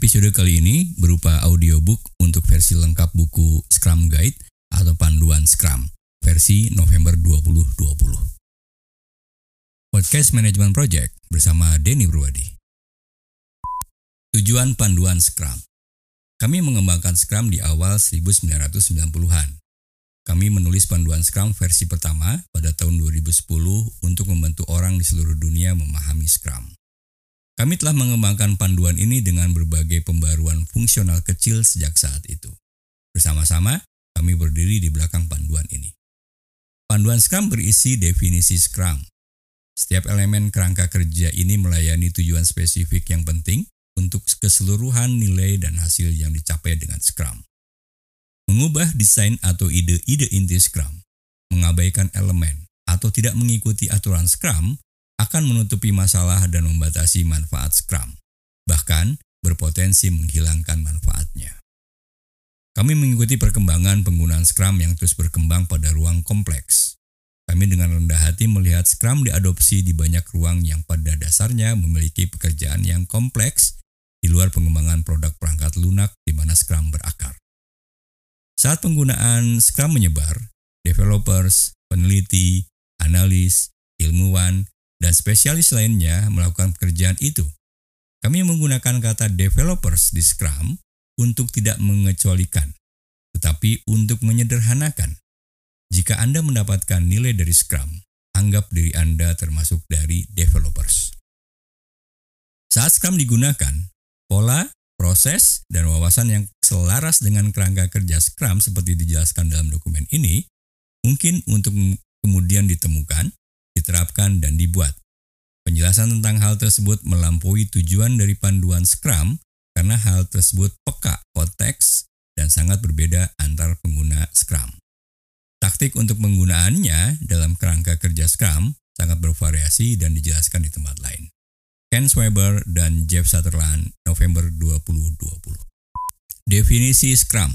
Episode kali ini berupa audiobook untuk versi lengkap buku Scrum Guide atau panduan Scrum versi November 2020. Podcast Management Project bersama Denny Purwadi. Tujuan panduan Scrum. Kami mengembangkan Scrum di awal 1990-an. Kami menulis panduan Scrum versi pertama pada tahun 2010 untuk membantu orang di seluruh dunia memahami Scrum. Kami telah mengembangkan panduan ini dengan berbagai pembaruan fungsional kecil sejak saat itu. Bersama-sama, kami berdiri di belakang panduan ini. Panduan Scrum berisi definisi Scrum. Setiap elemen kerangka kerja ini melayani tujuan spesifik yang penting untuk keseluruhan nilai dan hasil yang dicapai dengan Scrum. Mengubah desain atau ide-ide inti Scrum, mengabaikan elemen, atau tidak mengikuti aturan Scrum akan menutupi masalah dan membatasi manfaat Scrum, bahkan berpotensi menghilangkan manfaatnya. Kami mengikuti perkembangan penggunaan Scrum yang terus berkembang pada ruang kompleks. Kami dengan rendah hati melihat Scrum diadopsi di banyak ruang yang pada dasarnya memiliki pekerjaan yang kompleks di luar pengembangan produk perangkat lunak di mana Scrum berakar. Saat penggunaan Scrum menyebar, developers, peneliti, analis, ilmuwan, dan spesialis lainnya melakukan pekerjaan itu. Kami menggunakan kata developers di Scrum untuk tidak mengecualikan, tetapi untuk menyederhanakan. Jika Anda mendapatkan nilai dari Scrum, anggap diri Anda termasuk dari developers. Saat Scrum digunakan, pola, proses, dan wawasan yang selaras dengan kerangka kerja Scrum seperti dijelaskan dalam dokumen ini mungkin untuk kemudian ditemukan diterapkan, dan dibuat. Penjelasan tentang hal tersebut melampaui tujuan dari panduan Scrum karena hal tersebut peka konteks dan sangat berbeda antar pengguna Scrum. Taktik untuk penggunaannya dalam kerangka kerja Scrum sangat bervariasi dan dijelaskan di tempat lain. Ken Sweber dan Jeff Sutherland, November 2020. Definisi Scrum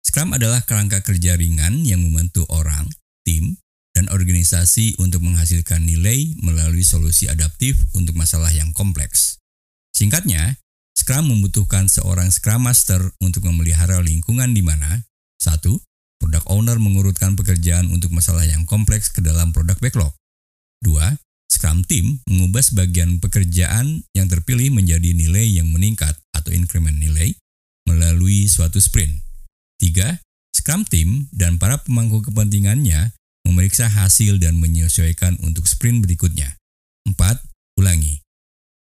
Scrum adalah kerangka kerja ringan yang membantu orang, tim, dan organisasi untuk menghasilkan nilai melalui solusi adaptif untuk masalah yang kompleks. Singkatnya, Scrum membutuhkan seorang Scrum Master untuk memelihara lingkungan di mana satu, Product owner mengurutkan pekerjaan untuk masalah yang kompleks ke dalam produk backlog. Dua, Scrum Team mengubah sebagian pekerjaan yang terpilih menjadi nilai yang meningkat atau increment nilai melalui suatu sprint. Tiga, Scrum Team dan para pemangku kepentingannya memeriksa hasil dan menyesuaikan untuk sprint berikutnya. 4. Ulangi.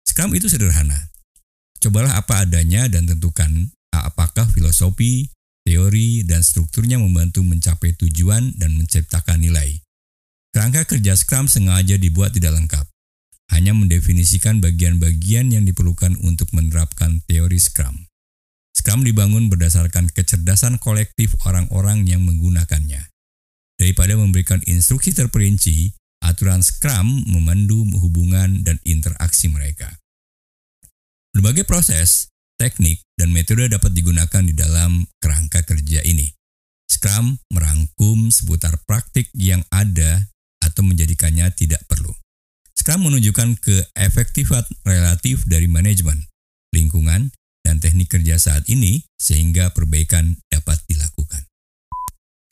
Scrum itu sederhana. Cobalah apa adanya dan tentukan apakah filosofi, teori, dan strukturnya membantu mencapai tujuan dan menciptakan nilai. Kerangka kerja Scrum sengaja dibuat tidak lengkap, hanya mendefinisikan bagian-bagian yang diperlukan untuk menerapkan teori Scrum. Scrum dibangun berdasarkan kecerdasan kolektif orang-orang yang menggunakannya. Daripada memberikan instruksi terperinci, aturan Scrum memandu hubungan dan interaksi mereka. Berbagai proses, teknik, dan metode dapat digunakan di dalam kerangka kerja ini. Scrum merangkum seputar praktik yang ada atau menjadikannya tidak perlu. Scrum menunjukkan keefektifan relatif dari manajemen, lingkungan, dan teknik kerja saat ini sehingga perbaikan dapat dilakukan.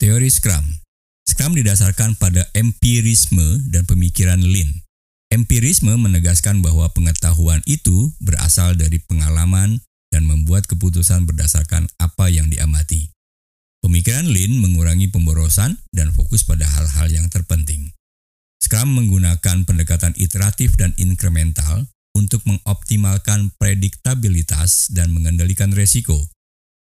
Teori Scrum Scrum didasarkan pada empirisme dan pemikiran Lean. Empirisme menegaskan bahwa pengetahuan itu berasal dari pengalaman dan membuat keputusan berdasarkan apa yang diamati. Pemikiran Lean mengurangi pemborosan dan fokus pada hal-hal yang terpenting. Scrum menggunakan pendekatan iteratif dan inkremental untuk mengoptimalkan prediktabilitas dan mengendalikan resiko.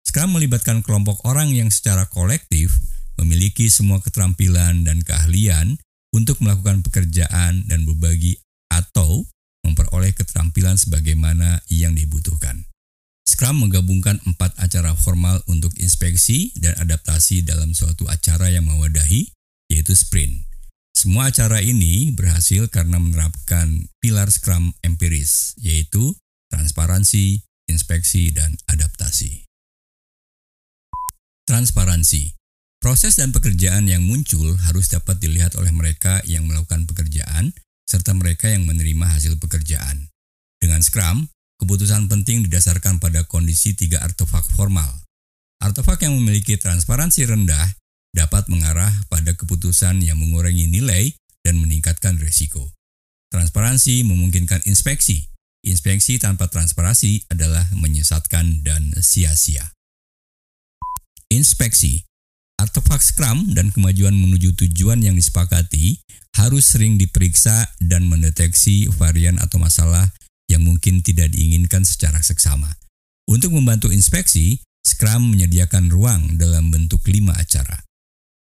Scrum melibatkan kelompok orang yang secara kolektif memiliki semua keterampilan dan keahlian untuk melakukan pekerjaan dan berbagi atau memperoleh keterampilan sebagaimana yang dibutuhkan. Scrum menggabungkan empat acara formal untuk inspeksi dan adaptasi dalam suatu acara yang mewadahi, yaitu sprint. Semua acara ini berhasil karena menerapkan pilar Scrum empiris, yaitu transparansi, inspeksi, dan adaptasi. Transparansi Proses dan pekerjaan yang muncul harus dapat dilihat oleh mereka yang melakukan pekerjaan serta mereka yang menerima hasil pekerjaan. Dengan Scrum, Keputusan penting didasarkan pada kondisi tiga artefak formal. Artefak yang memiliki transparansi rendah dapat mengarah pada keputusan yang mengurangi nilai dan meningkatkan risiko. Transparansi memungkinkan inspeksi. Inspeksi tanpa transparansi adalah menyesatkan dan sia-sia. Inspeksi Artefak Scrum dan kemajuan menuju tujuan yang disepakati harus sering diperiksa dan mendeteksi varian atau masalah yang mungkin tidak diinginkan secara seksama. Untuk membantu inspeksi, Scrum menyediakan ruang dalam bentuk lima acara.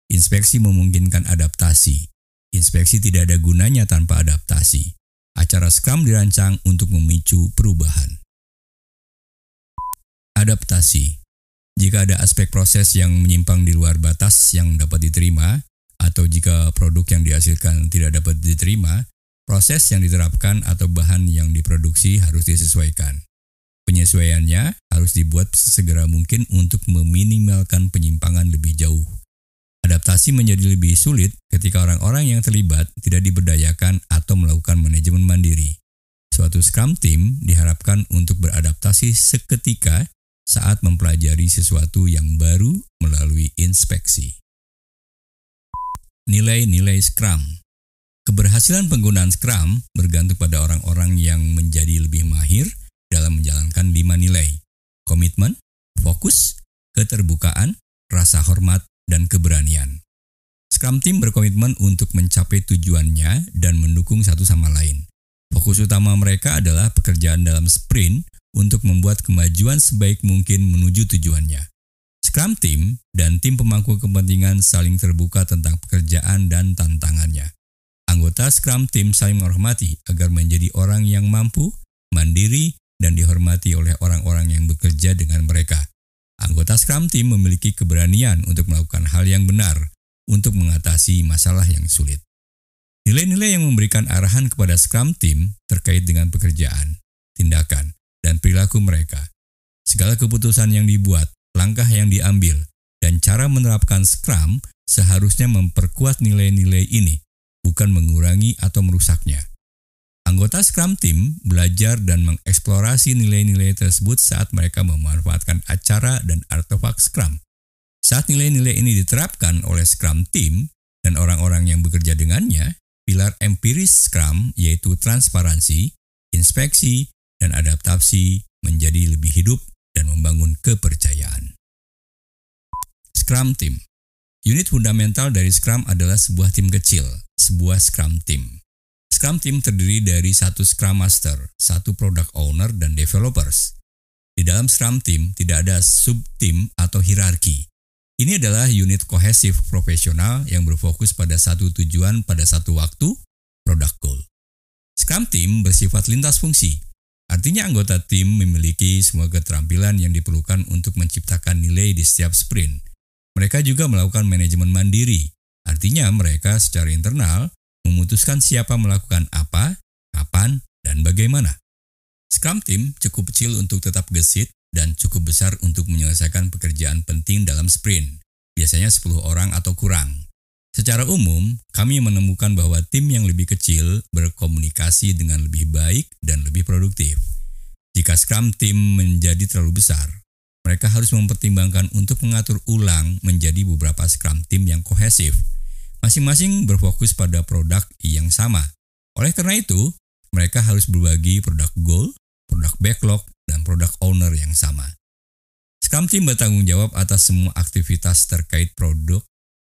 Inspeksi memungkinkan adaptasi. Inspeksi tidak ada gunanya tanpa adaptasi. Acara Scrum dirancang untuk memicu perubahan. Adaptasi jika ada aspek proses yang menyimpang di luar batas yang dapat diterima, atau jika produk yang dihasilkan tidak dapat diterima, proses yang diterapkan atau bahan yang diproduksi harus disesuaikan. Penyesuaiannya harus dibuat sesegera mungkin untuk meminimalkan penyimpangan lebih jauh. Adaptasi menjadi lebih sulit ketika orang-orang yang terlibat tidak diberdayakan atau melakukan manajemen mandiri. Suatu Scrum Team diharapkan untuk beradaptasi seketika saat mempelajari sesuatu yang baru melalui inspeksi. Nilai-nilai Scrum Keberhasilan penggunaan Scrum bergantung pada orang-orang yang menjadi lebih mahir dalam menjalankan lima nilai. Komitmen, fokus, keterbukaan, rasa hormat, dan keberanian. Scrum Team berkomitmen untuk mencapai tujuannya dan mendukung satu sama lain. Fokus utama mereka adalah pekerjaan dalam sprint untuk membuat kemajuan sebaik mungkin menuju tujuannya. Scrum Team dan tim pemangku kepentingan saling terbuka tentang pekerjaan dan tantangannya. Anggota Scrum Team saling menghormati agar menjadi orang yang mampu, mandiri, dan dihormati oleh orang-orang yang bekerja dengan mereka. Anggota Scrum Team memiliki keberanian untuk melakukan hal yang benar untuk mengatasi masalah yang sulit. Nilai-nilai yang memberikan arahan kepada Scrum Team terkait dengan pekerjaan, tindakan, dan perilaku mereka. Segala keputusan yang dibuat, langkah yang diambil, dan cara menerapkan Scrum seharusnya memperkuat nilai-nilai ini, bukan mengurangi atau merusaknya. Anggota Scrum Team belajar dan mengeksplorasi nilai-nilai tersebut saat mereka memanfaatkan acara dan artefak Scrum. Saat nilai-nilai ini diterapkan oleh Scrum Team dan orang-orang yang bekerja dengannya, pilar empiris Scrum yaitu transparansi, inspeksi, dan adaptasi menjadi lebih hidup dan membangun kepercayaan. Scrum Team Unit fundamental dari Scrum adalah sebuah tim kecil, sebuah Scrum Team. Scrum Team terdiri dari satu Scrum Master, satu Product Owner, dan developers. Di dalam Scrum Team tidak ada sub-team atau hierarki. Ini adalah unit kohesif profesional yang berfokus pada satu tujuan pada satu waktu, product goal. Scrum Team bersifat lintas fungsi, Artinya anggota tim memiliki semua keterampilan yang diperlukan untuk menciptakan nilai di setiap sprint. Mereka juga melakukan manajemen mandiri. Artinya mereka secara internal memutuskan siapa melakukan apa, kapan, dan bagaimana. Scrum Team cukup kecil untuk tetap gesit dan cukup besar untuk menyelesaikan pekerjaan penting dalam sprint, biasanya 10 orang atau kurang. Secara umum, kami menemukan bahwa tim yang lebih kecil berkomunikasi dengan lebih baik dan lebih produktif. Jika Scrum Team menjadi terlalu besar, mereka harus mempertimbangkan untuk mengatur ulang menjadi beberapa Scrum Team yang kohesif. Masing-masing berfokus pada produk yang sama. Oleh karena itu, mereka harus berbagi produk goal, produk backlog, dan produk owner yang sama. Scrum Team bertanggung jawab atas semua aktivitas terkait produk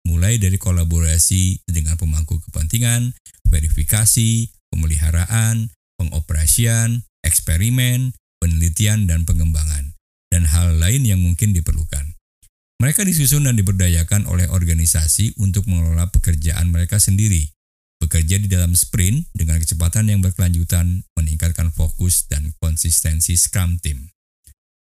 mulai dari kolaborasi dengan pemangku kepentingan, verifikasi, pemeliharaan, pengoperasian, eksperimen, penelitian, dan pengembangan, dan hal lain yang mungkin diperlukan. Mereka disusun dan diberdayakan oleh organisasi untuk mengelola pekerjaan mereka sendiri, bekerja di dalam sprint dengan kecepatan yang berkelanjutan, meningkatkan fokus dan konsistensi Scrum Team.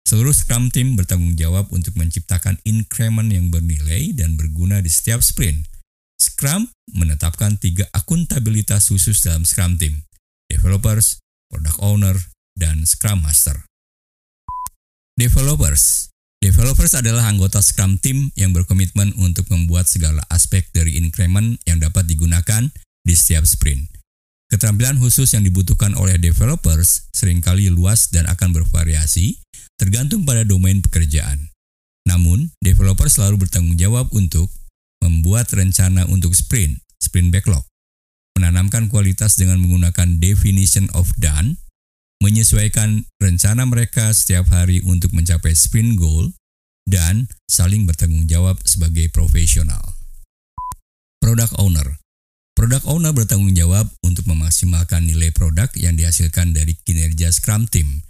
Seluruh Scrum Team bertanggung jawab untuk menciptakan increment yang bernilai dan berguna di setiap sprint. Scrum menetapkan tiga akuntabilitas khusus dalam Scrum Team, developers, product owner, dan Scrum Master. Developers Developers adalah anggota Scrum Team yang berkomitmen untuk membuat segala aspek dari increment yang dapat digunakan di setiap sprint. Keterampilan khusus yang dibutuhkan oleh developers sering kali luas dan akan bervariasi tergantung pada domain pekerjaan. Namun, developer selalu bertanggung jawab untuk membuat rencana untuk sprint, sprint backlog, menanamkan kualitas dengan menggunakan definition of done, menyesuaikan rencana mereka setiap hari untuk mencapai sprint goal, dan saling bertanggung jawab sebagai profesional. Product Owner Product Owner bertanggung jawab untuk memaksimalkan nilai produk yang dihasilkan dari kinerja Scrum Team.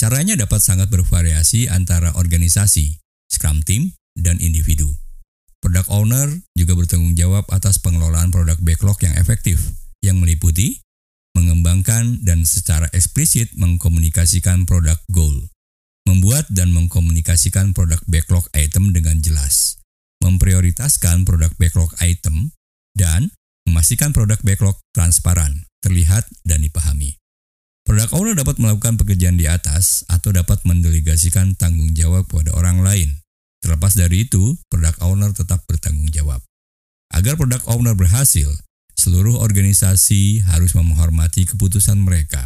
Caranya dapat sangat bervariasi antara organisasi, Scrum Team, dan individu. Product Owner juga bertanggung jawab atas pengelolaan produk backlog yang efektif, yang meliputi mengembangkan dan secara eksplisit mengkomunikasikan produk goal, membuat dan mengkomunikasikan produk backlog item dengan jelas, memprioritaskan produk backlog item, dan Memastikan produk backlog transparan, terlihat, dan dipahami. Product owner dapat melakukan pekerjaan di atas atau dapat mendelegasikan tanggung jawab kepada orang lain. Terlepas dari itu, product owner tetap bertanggung jawab. Agar product owner berhasil, seluruh organisasi harus menghormati keputusan mereka.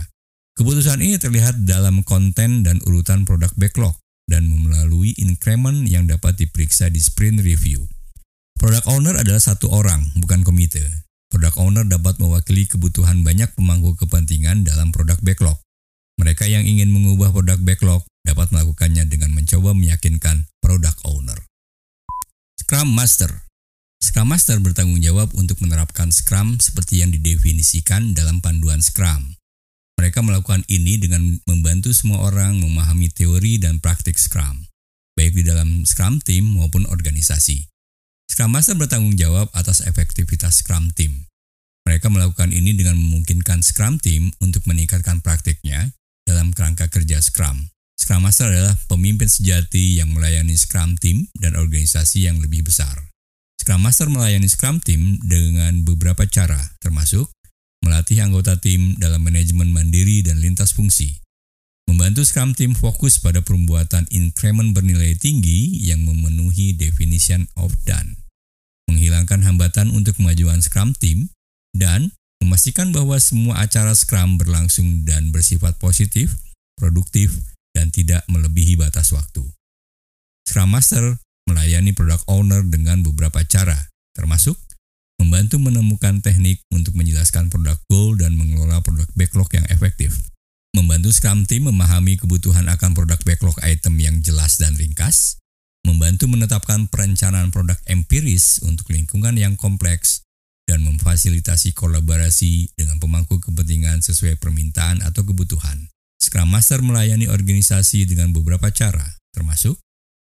Keputusan ini terlihat dalam konten dan urutan produk backlog dan melalui increment yang dapat diperiksa di sprint review. Product owner adalah satu orang, bukan komite. Product owner dapat mewakili kebutuhan banyak pemangku kepentingan dalam produk backlog. Mereka yang ingin mengubah produk backlog dapat melakukannya dengan mencoba meyakinkan product owner. Scrum Master Scrum Master bertanggung jawab untuk menerapkan Scrum seperti yang didefinisikan dalam panduan Scrum. Mereka melakukan ini dengan membantu semua orang memahami teori dan praktik Scrum, baik di dalam Scrum Team maupun organisasi. Scrum Master bertanggung jawab atas efektivitas Scrum Team. Mereka melakukan ini dengan memungkinkan Scrum Team untuk meningkatkan praktiknya dalam kerangka kerja Scrum. Scrum Master adalah pemimpin sejati yang melayani Scrum Team dan organisasi yang lebih besar. Scrum Master melayani Scrum Team dengan beberapa cara, termasuk melatih anggota tim dalam manajemen mandiri dan lintas fungsi, membantu Scrum Team fokus pada pembuatan increment bernilai tinggi yang memenuhi definition of done, menghilangkan hambatan untuk kemajuan Scrum Team, dan memastikan bahwa semua acara Scrum berlangsung dan bersifat positif, produktif, dan tidak melebihi batas waktu. Scrum Master melayani product owner dengan beberapa cara, termasuk membantu menemukan teknik untuk menjelaskan produk goal dan mengelola produk backlog yang efektif membantu Scrum Team memahami kebutuhan akan produk backlog item yang jelas dan ringkas, membantu menetapkan perencanaan produk empiris untuk lingkungan yang kompleks, dan memfasilitasi kolaborasi dengan pemangku kepentingan sesuai permintaan atau kebutuhan. Scrum Master melayani organisasi dengan beberapa cara, termasuk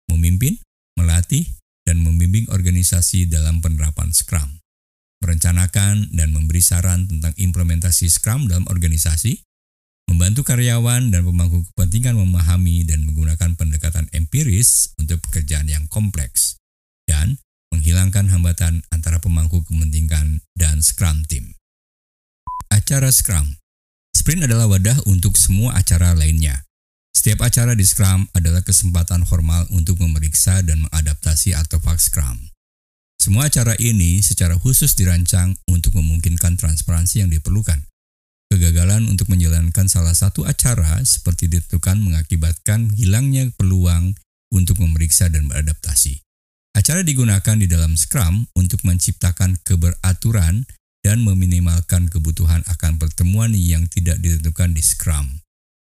memimpin, melatih, dan membimbing organisasi dalam penerapan Scrum, merencanakan dan memberi saran tentang implementasi Scrum dalam organisasi, membantu karyawan dan pemangku kepentingan memahami dan menggunakan pendekatan empiris untuk pekerjaan yang kompleks, dan menghilangkan hambatan antara pemangku kepentingan dan Scrum Team. Acara Scrum Sprint adalah wadah untuk semua acara lainnya. Setiap acara di Scrum adalah kesempatan formal untuk memeriksa dan mengadaptasi artefak Scrum. Semua acara ini secara khusus dirancang untuk memungkinkan transparansi yang diperlukan Kegagalan untuk menjalankan salah satu acara seperti ditentukan mengakibatkan hilangnya peluang untuk memeriksa dan beradaptasi. Acara digunakan di dalam Scrum untuk menciptakan keberaturan dan meminimalkan kebutuhan akan pertemuan yang tidak ditentukan di Scrum.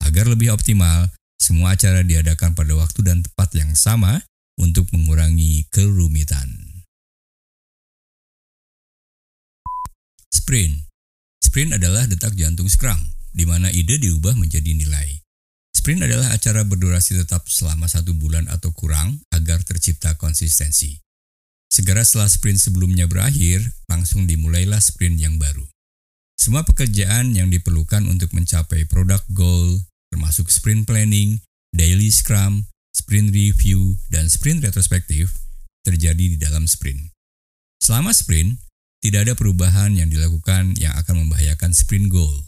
Agar lebih optimal, semua acara diadakan pada waktu dan tempat yang sama untuk mengurangi kerumitan. Sprint Sprint adalah detak jantung Scrum, di mana ide diubah menjadi nilai. Sprint adalah acara berdurasi tetap selama satu bulan atau kurang agar tercipta konsistensi. Segera setelah sprint sebelumnya berakhir, langsung dimulailah sprint yang baru. Semua pekerjaan yang diperlukan untuk mencapai produk goal, termasuk sprint planning, daily scrum, sprint review, dan sprint retrospektif, terjadi di dalam sprint. Selama sprint, tidak ada perubahan yang dilakukan yang akan membahayakan sprint goal.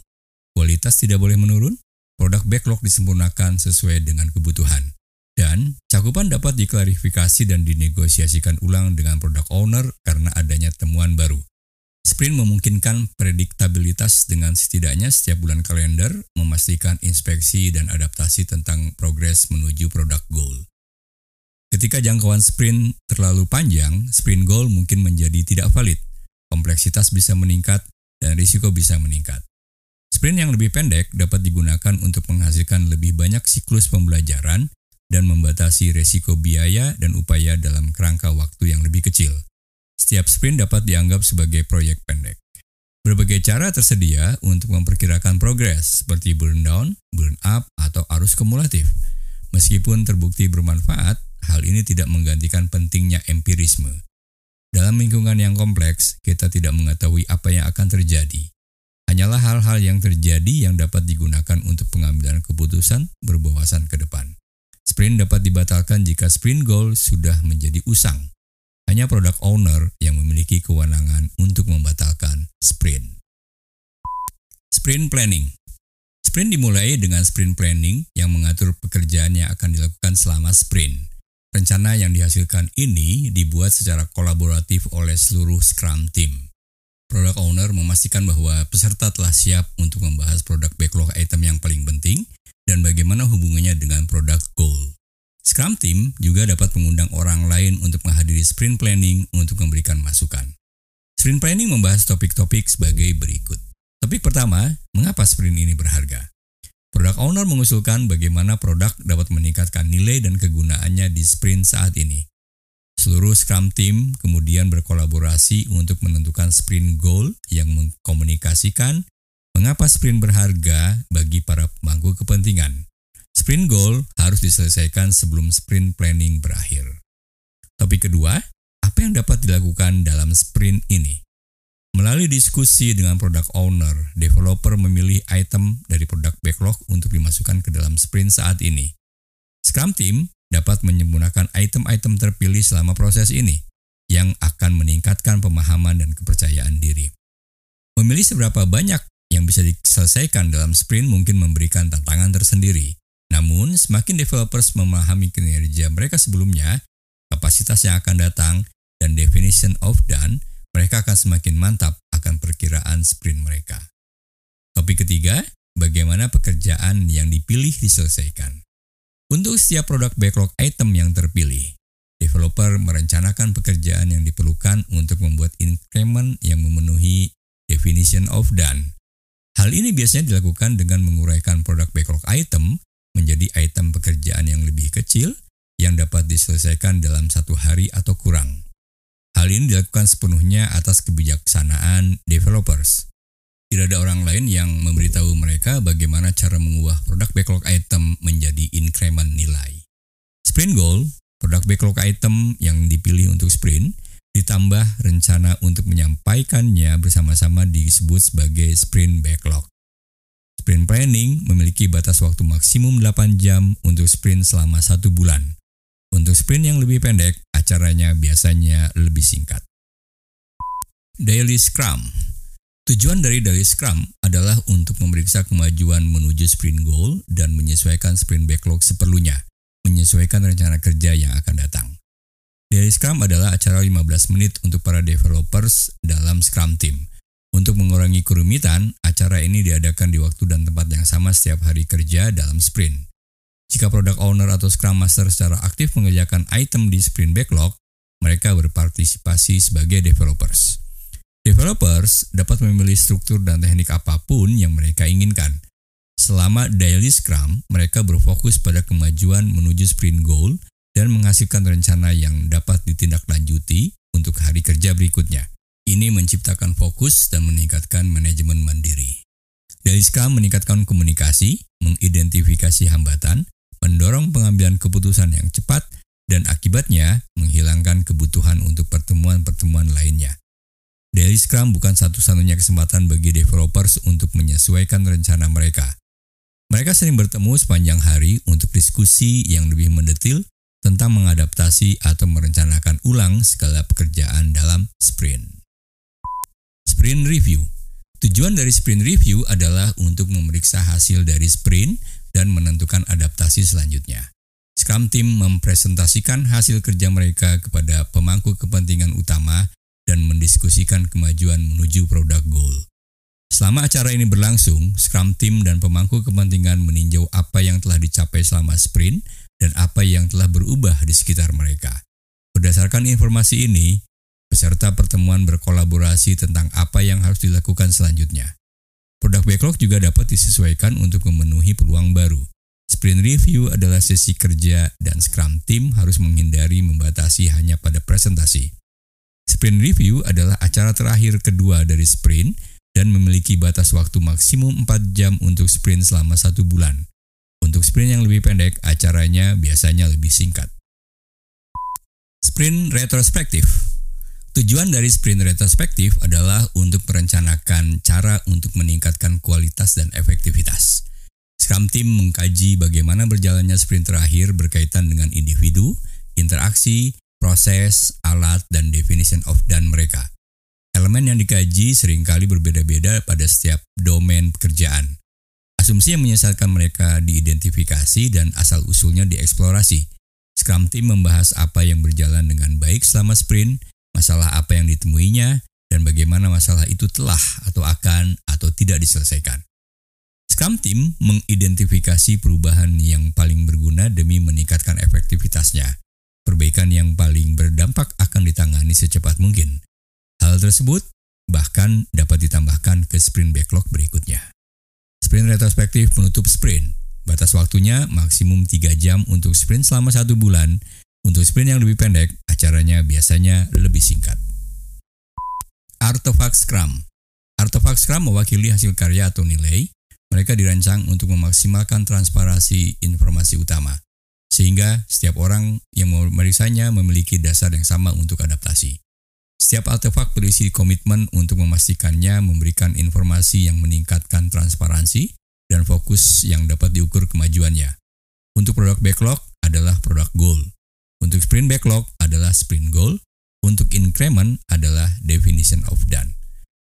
Kualitas tidak boleh menurun, produk backlog disempurnakan sesuai dengan kebutuhan. Dan cakupan dapat diklarifikasi dan dinegosiasikan ulang dengan produk owner karena adanya temuan baru. Sprint memungkinkan prediktabilitas dengan setidaknya setiap bulan kalender memastikan inspeksi dan adaptasi tentang progres menuju produk goal. Ketika jangkauan sprint terlalu panjang, sprint goal mungkin menjadi tidak valid. Kompleksitas bisa meningkat dan risiko bisa meningkat. Sprint yang lebih pendek dapat digunakan untuk menghasilkan lebih banyak siklus pembelajaran dan membatasi resiko biaya dan upaya dalam kerangka waktu yang lebih kecil. Setiap sprint dapat dianggap sebagai proyek pendek. Berbagai cara tersedia untuk memperkirakan progres seperti burn down, burn up, atau arus kumulatif. Meskipun terbukti bermanfaat, hal ini tidak menggantikan pentingnya empirisme. Dalam lingkungan yang kompleks, kita tidak mengetahui apa yang akan terjadi. Hanyalah hal-hal yang terjadi yang dapat digunakan untuk pengambilan keputusan berbawasan ke depan. Sprint dapat dibatalkan jika sprint goal sudah menjadi usang hanya product owner yang memiliki kewenangan untuk membatalkan sprint. Sprint planning. Sprint dimulai dengan sprint planning yang mengatur pekerjaan yang akan dilakukan selama sprint. Rencana yang dihasilkan ini dibuat secara kolaboratif oleh seluruh Scrum team. Product owner memastikan bahwa peserta telah siap untuk membahas produk backlog item yang paling penting dan bagaimana hubungannya dengan produk goal. Scrum Team juga dapat mengundang orang lain untuk menghadiri sprint planning untuk memberikan masukan. Sprint planning membahas topik-topik sebagai berikut. Topik pertama, mengapa sprint ini berharga? Product owner mengusulkan bagaimana produk dapat meningkatkan nilai dan kegunaannya di sprint saat ini. Seluruh Scrum Team kemudian berkolaborasi untuk menentukan sprint goal yang mengkomunikasikan mengapa sprint berharga bagi para pemangku kepentingan. Sprint goal harus diselesaikan sebelum sprint planning berakhir. Topik kedua, apa yang dapat dilakukan dalam sprint ini? Melalui diskusi dengan product owner, developer memilih item dari produk backlog untuk dimasukkan ke dalam sprint saat ini. Scrum Team dapat menyempurnakan item-item terpilih selama proses ini, yang akan meningkatkan pemahaman dan kepercayaan diri. Memilih seberapa banyak yang bisa diselesaikan dalam sprint mungkin memberikan tantangan tersendiri. Namun, semakin developers memahami kinerja mereka sebelumnya, kapasitas yang akan datang, dan definition of done, mereka akan semakin mantap akan perkiraan sprint mereka. Topik ketiga, bagaimana pekerjaan yang dipilih diselesaikan. Untuk setiap produk backlog item yang terpilih, developer merencanakan pekerjaan yang diperlukan untuk membuat increment yang memenuhi definition of done. Hal ini biasanya dilakukan dengan menguraikan produk backlog item menjadi item pekerjaan yang lebih kecil yang dapat diselesaikan dalam satu hari atau kurang. Hal ini dilakukan sepenuhnya atas kebijaksanaan developers. Tidak ada orang lain yang memberitahu mereka bagaimana cara mengubah produk backlog item menjadi increment nilai. Sprint goal, produk backlog item yang dipilih untuk sprint, ditambah rencana untuk menyampaikannya bersama-sama disebut sebagai sprint backlog. Sprint planning memiliki batas waktu maksimum 8 jam untuk sprint selama satu bulan. Untuk sprint yang lebih pendek, acaranya biasanya lebih singkat. Daily Scrum Tujuan dari Daily Scrum adalah untuk memeriksa kemajuan menuju sprint goal dan menyesuaikan sprint backlog seperlunya, menyesuaikan rencana kerja yang akan datang. Daily Scrum adalah acara 15 menit untuk para developers dalam Scrum Team – untuk mengurangi kerumitan, acara ini diadakan di waktu dan tempat yang sama setiap hari kerja dalam sprint. Jika product owner atau scrum master secara aktif mengerjakan item di sprint backlog, mereka berpartisipasi sebagai developers. Developers dapat memilih struktur dan teknik apa pun yang mereka inginkan. Selama daily scrum, mereka berfokus pada kemajuan menuju sprint goal dan menghasilkan rencana yang dapat ditindaklanjuti untuk hari kerja berikutnya. Ini menciptakan fokus dan meningkatkan manajemen mandiri. Dari Scrum meningkatkan komunikasi, mengidentifikasi hambatan, mendorong pengambilan keputusan yang cepat, dan akibatnya menghilangkan kebutuhan untuk pertemuan-pertemuan lainnya. Daily Scrum bukan satu-satunya kesempatan bagi developers untuk menyesuaikan rencana mereka. Mereka sering bertemu sepanjang hari untuk diskusi yang lebih mendetil tentang mengadaptasi atau merencanakan ulang segala pekerjaan dalam sprint. Sprint Review Tujuan dari sprint review adalah untuk memeriksa hasil dari sprint dan menentukan adaptasi selanjutnya. Scrum Team mempresentasikan hasil kerja mereka kepada pemangku kepentingan utama dan mendiskusikan kemajuan menuju produk goal. Selama acara ini berlangsung, Scrum Team dan pemangku kepentingan meninjau apa yang telah dicapai selama sprint dan apa yang telah berubah di sekitar mereka. Berdasarkan informasi ini, peserta pertemuan berkolaborasi tentang apa yang harus dilakukan selanjutnya. Produk backlog juga dapat disesuaikan untuk memenuhi peluang baru. Sprint review adalah sesi kerja dan Scrum Team harus menghindari membatasi hanya pada presentasi. Sprint review adalah acara terakhir kedua dari sprint dan memiliki batas waktu maksimum 4 jam untuk sprint selama satu bulan. Untuk sprint yang lebih pendek, acaranya biasanya lebih singkat. Sprint retrospektif Tujuan dari sprint retrospektif adalah untuk merencanakan cara untuk meningkatkan kualitas dan efektivitas. Scrum Team mengkaji bagaimana berjalannya sprint terakhir berkaitan dengan individu, interaksi, proses, alat, dan definition of done mereka. Elemen yang dikaji sering kali berbeda-beda pada setiap domain pekerjaan. Asumsi yang menyesatkan mereka diidentifikasi dan asal-usulnya dieksplorasi. Scrum Team membahas apa yang berjalan dengan baik selama sprint, masalah apa yang ditemuinya, dan bagaimana masalah itu telah atau akan atau tidak diselesaikan. Scrum Team mengidentifikasi perubahan yang paling berguna demi meningkatkan efektivitasnya. Perbaikan yang paling berdampak akan ditangani secepat mungkin. Hal tersebut bahkan dapat ditambahkan ke sprint backlog berikutnya. Sprint retrospektif penutup sprint. Batas waktunya maksimum 3 jam untuk sprint selama satu bulan. Untuk sprint yang lebih pendek, acaranya biasanya lebih singkat. Artefak Scrum Artefak Scrum mewakili hasil karya atau nilai. Mereka dirancang untuk memaksimalkan transparansi informasi utama, sehingga setiap orang yang memeriksanya memiliki dasar yang sama untuk adaptasi. Setiap artefak berisi komitmen untuk memastikannya memberikan informasi yang meningkatkan transparansi dan fokus yang dapat diukur kemajuannya. Untuk produk backlog adalah produk goal. Untuk sprint backlog adalah sprint goal. Untuk increment adalah definition of done.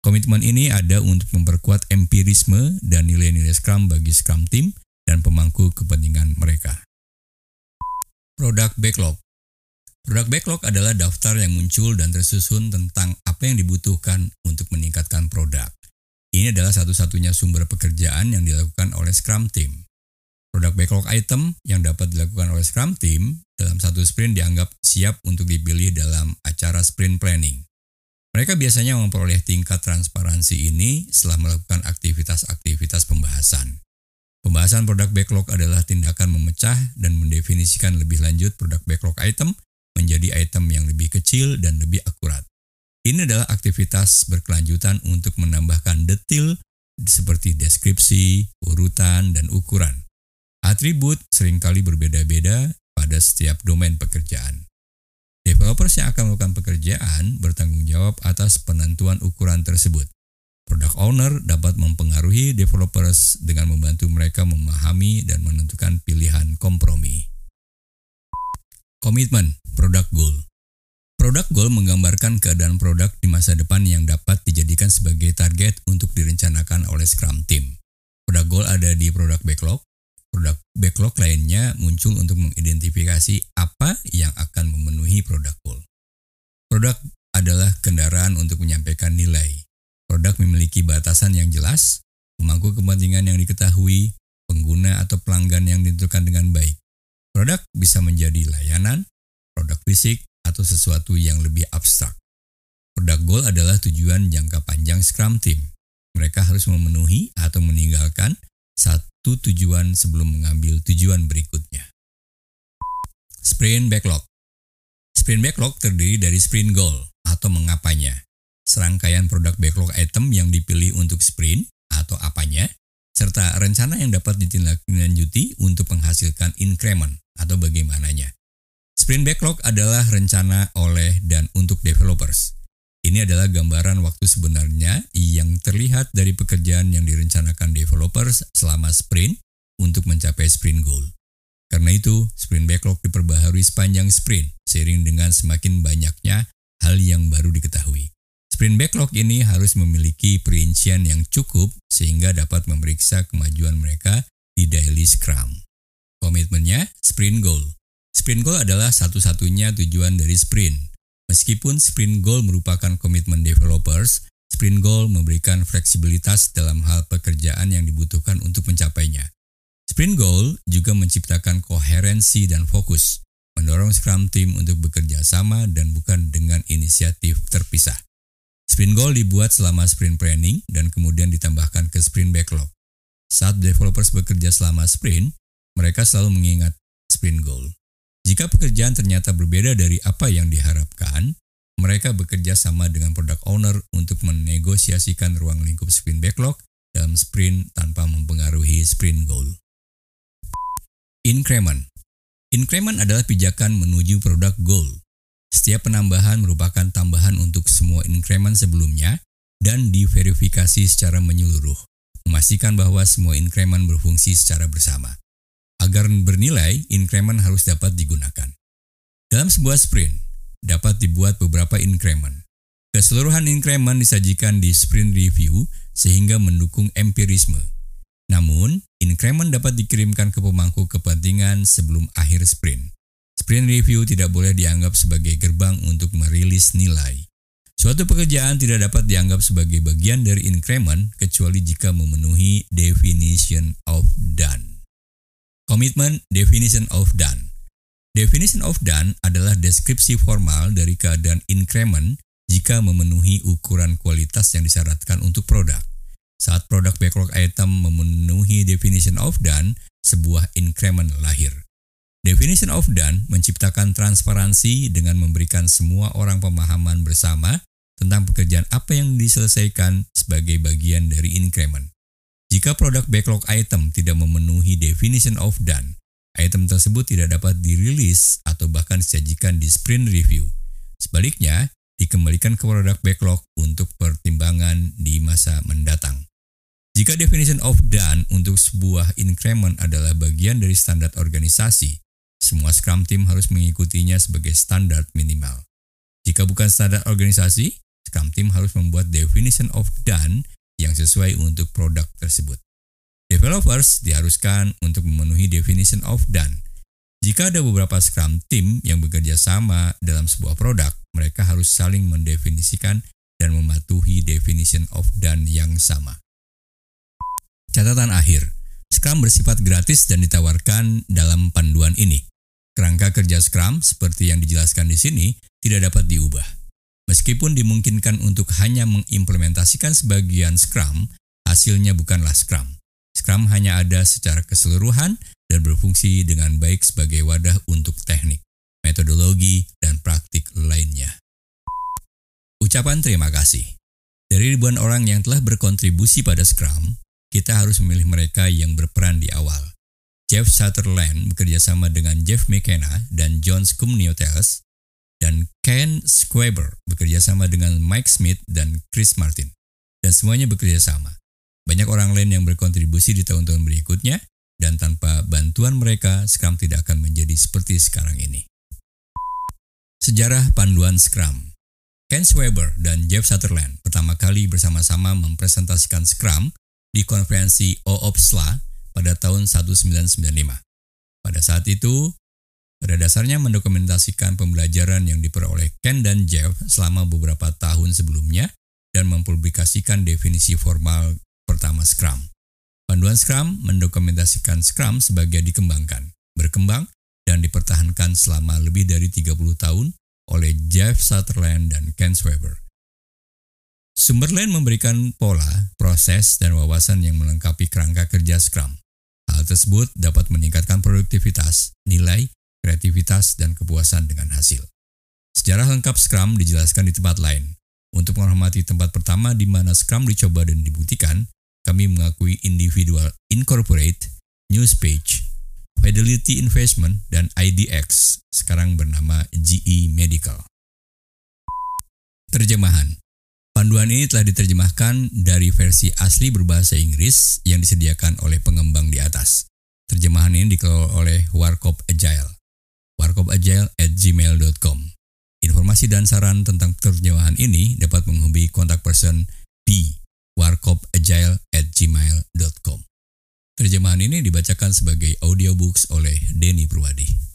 Komitmen ini ada untuk memperkuat empirisme dan nilai-nilai Scrum bagi Scrum Team dan pemangku kepentingan mereka. Produk backlog Produk backlog adalah daftar yang muncul dan tersusun tentang apa yang dibutuhkan untuk meningkatkan produk. Ini adalah satu-satunya sumber pekerjaan yang dilakukan oleh Scrum Team. Produk backlog item yang dapat dilakukan oleh Scrum Team dalam satu sprint dianggap siap untuk dipilih dalam acara sprint planning. Mereka biasanya memperoleh tingkat transparansi ini setelah melakukan aktivitas-aktivitas pembahasan. Pembahasan produk backlog adalah tindakan memecah dan mendefinisikan lebih lanjut produk backlog item menjadi item yang lebih kecil dan lebih akurat. Ini adalah aktivitas berkelanjutan untuk menambahkan detail seperti deskripsi, urutan, dan ukuran. Atribut sering kali berbeda-beda pada setiap domain pekerjaan. Developers yang akan melakukan pekerjaan bertanggung jawab atas penentuan ukuran tersebut. Product owner dapat mempengaruhi developers dengan membantu mereka memahami dan menentukan pilihan kompromi. Komitmen produk goal. Produk goal menggambarkan keadaan produk di masa depan yang dapat dijadikan sebagai target untuk direncanakan oleh Scrum Team. Produk goal ada di produk backlog. Produk backlog lainnya muncul untuk mengidentifikasi apa yang akan memenuhi produk goal. Produk adalah kendaraan untuk menyampaikan nilai. Produk memiliki batasan yang jelas, pemangku kepentingan yang diketahui, pengguna atau pelanggan yang ditentukan dengan baik. Produk bisa menjadi layanan, produk fisik, atau sesuatu yang lebih abstrak. Produk goal adalah tujuan jangka panjang Scrum Team. Mereka harus memenuhi atau meninggalkan satu tujuan sebelum mengambil tujuan berikutnya. Sprint Backlog Sprint Backlog terdiri dari sprint goal atau mengapanya, serangkaian produk backlog item yang dipilih untuk sprint atau apanya, serta rencana yang dapat ditindaklanjuti untuk menghasilkan increment atau bagaimananya. Sprint backlog adalah rencana oleh dan untuk developers. Ini adalah gambaran waktu sebenarnya yang terlihat dari pekerjaan yang direncanakan developers selama sprint untuk mencapai sprint goal. Karena itu, sprint backlog diperbaharui sepanjang sprint seiring dengan semakin banyaknya hal yang baru diketahui. Sprint backlog ini harus memiliki perincian yang cukup sehingga dapat memeriksa kemajuan mereka di daily scrum. Komitmennya sprint goal. Sprint goal adalah satu-satunya tujuan dari sprint. Meskipun sprint goal merupakan komitmen developers, sprint goal memberikan fleksibilitas dalam hal pekerjaan yang dibutuhkan untuk mencapainya. Sprint goal juga menciptakan koherensi dan fokus, mendorong Scrum Team untuk bekerja sama dan bukan dengan inisiatif terpisah. Sprint goal dibuat selama sprint planning dan kemudian ditambahkan ke sprint backlog. Saat developers bekerja selama sprint, mereka selalu mengingat sprint goal. Jika pekerjaan ternyata berbeda dari apa yang diharapkan, mereka bekerja sama dengan product owner untuk menegosiasikan ruang lingkup sprint backlog dalam sprint tanpa mempengaruhi sprint goal. Increment Increment adalah pijakan menuju produk goal. Setiap penambahan merupakan tambahan untuk semua increment sebelumnya dan diverifikasi secara menyeluruh, memastikan bahwa semua increment berfungsi secara bersama. Agar bernilai, increment harus dapat digunakan. Dalam sebuah sprint, dapat dibuat beberapa increment. Keseluruhan increment disajikan di sprint review sehingga mendukung empirisme. Namun, increment dapat dikirimkan ke pemangku kepentingan sebelum akhir sprint. Sprint review tidak boleh dianggap sebagai gerbang untuk merilis nilai. Suatu pekerjaan tidak dapat dianggap sebagai bagian dari increment kecuali jika memenuhi definition of done. Komitmen Definition of Done Definition of Done adalah deskripsi formal dari keadaan increment jika memenuhi ukuran kualitas yang disyaratkan untuk produk. Saat produk backlog item memenuhi definition of done, sebuah increment lahir. Definition of done menciptakan transparansi dengan memberikan semua orang pemahaman bersama tentang pekerjaan apa yang diselesaikan sebagai bagian dari increment. Jika produk backlog item tidak memenuhi definition of done, item tersebut tidak dapat dirilis atau bahkan disajikan di sprint review. Sebaliknya, dikembalikan ke produk backlog untuk pertimbangan di masa mendatang. Jika definition of done untuk sebuah increment adalah bagian dari standar organisasi, semua Scrum Team harus mengikutinya sebagai standar minimal. Jika bukan standar organisasi, Scrum Team harus membuat definition of done yang sesuai untuk produk tersebut. Developers diharuskan untuk memenuhi definition of done. Jika ada beberapa Scrum team yang bekerja sama dalam sebuah produk, mereka harus saling mendefinisikan dan mematuhi definition of done yang sama. Catatan akhir, Scrum bersifat gratis dan ditawarkan dalam panduan ini. Kerangka kerja Scrum seperti yang dijelaskan di sini tidak dapat diubah. Meskipun dimungkinkan untuk hanya mengimplementasikan sebagian Scrum, hasilnya bukanlah Scrum. Scrum hanya ada secara keseluruhan dan berfungsi dengan baik sebagai wadah untuk teknik, metodologi, dan praktik lainnya. Ucapan terima kasih. Dari ribuan orang yang telah berkontribusi pada Scrum, kita harus memilih mereka yang berperan di awal. Jeff Sutherland bekerjasama dengan Jeff McKenna dan John Scumnioteles dan Ken Squaber bekerja sama dengan Mike Smith dan Chris Martin. Dan semuanya bekerja sama. Banyak orang lain yang berkontribusi di tahun-tahun berikutnya, dan tanpa bantuan mereka, Scrum tidak akan menjadi seperti sekarang ini. Sejarah Panduan Scrum Ken Swaber dan Jeff Sutherland pertama kali bersama-sama mempresentasikan Scrum di konferensi OOPSLA pada tahun 1995. Pada saat itu, pada dasarnya mendokumentasikan pembelajaran yang diperoleh Ken dan Jeff selama beberapa tahun sebelumnya dan mempublikasikan definisi formal pertama Scrum. Panduan Scrum mendokumentasikan Scrum sebagai dikembangkan, berkembang, dan dipertahankan selama lebih dari 30 tahun oleh Jeff Sutherland dan Ken Swaber. Sumber lain memberikan pola, proses, dan wawasan yang melengkapi kerangka kerja Scrum. Hal tersebut dapat meningkatkan produktivitas, nilai, kreativitas, dan kepuasan dengan hasil. Sejarah lengkap Scrum dijelaskan di tempat lain. Untuk menghormati tempat pertama di mana Scrum dicoba dan dibuktikan, kami mengakui individual incorporate, Newspage, Fidelity Investment, dan IDX, sekarang bernama GE Medical. Terjemahan Panduan ini telah diterjemahkan dari versi asli berbahasa Inggris yang disediakan oleh pengembang di atas. Terjemahan ini dikelola oleh Warkop Agile warkopagile at gmail.com. Informasi dan saran tentang terjemahan ini dapat menghubungi kontak person B warkopagile at gmail.com. Terjemahan ini dibacakan sebagai audiobooks oleh Denny Purwadi.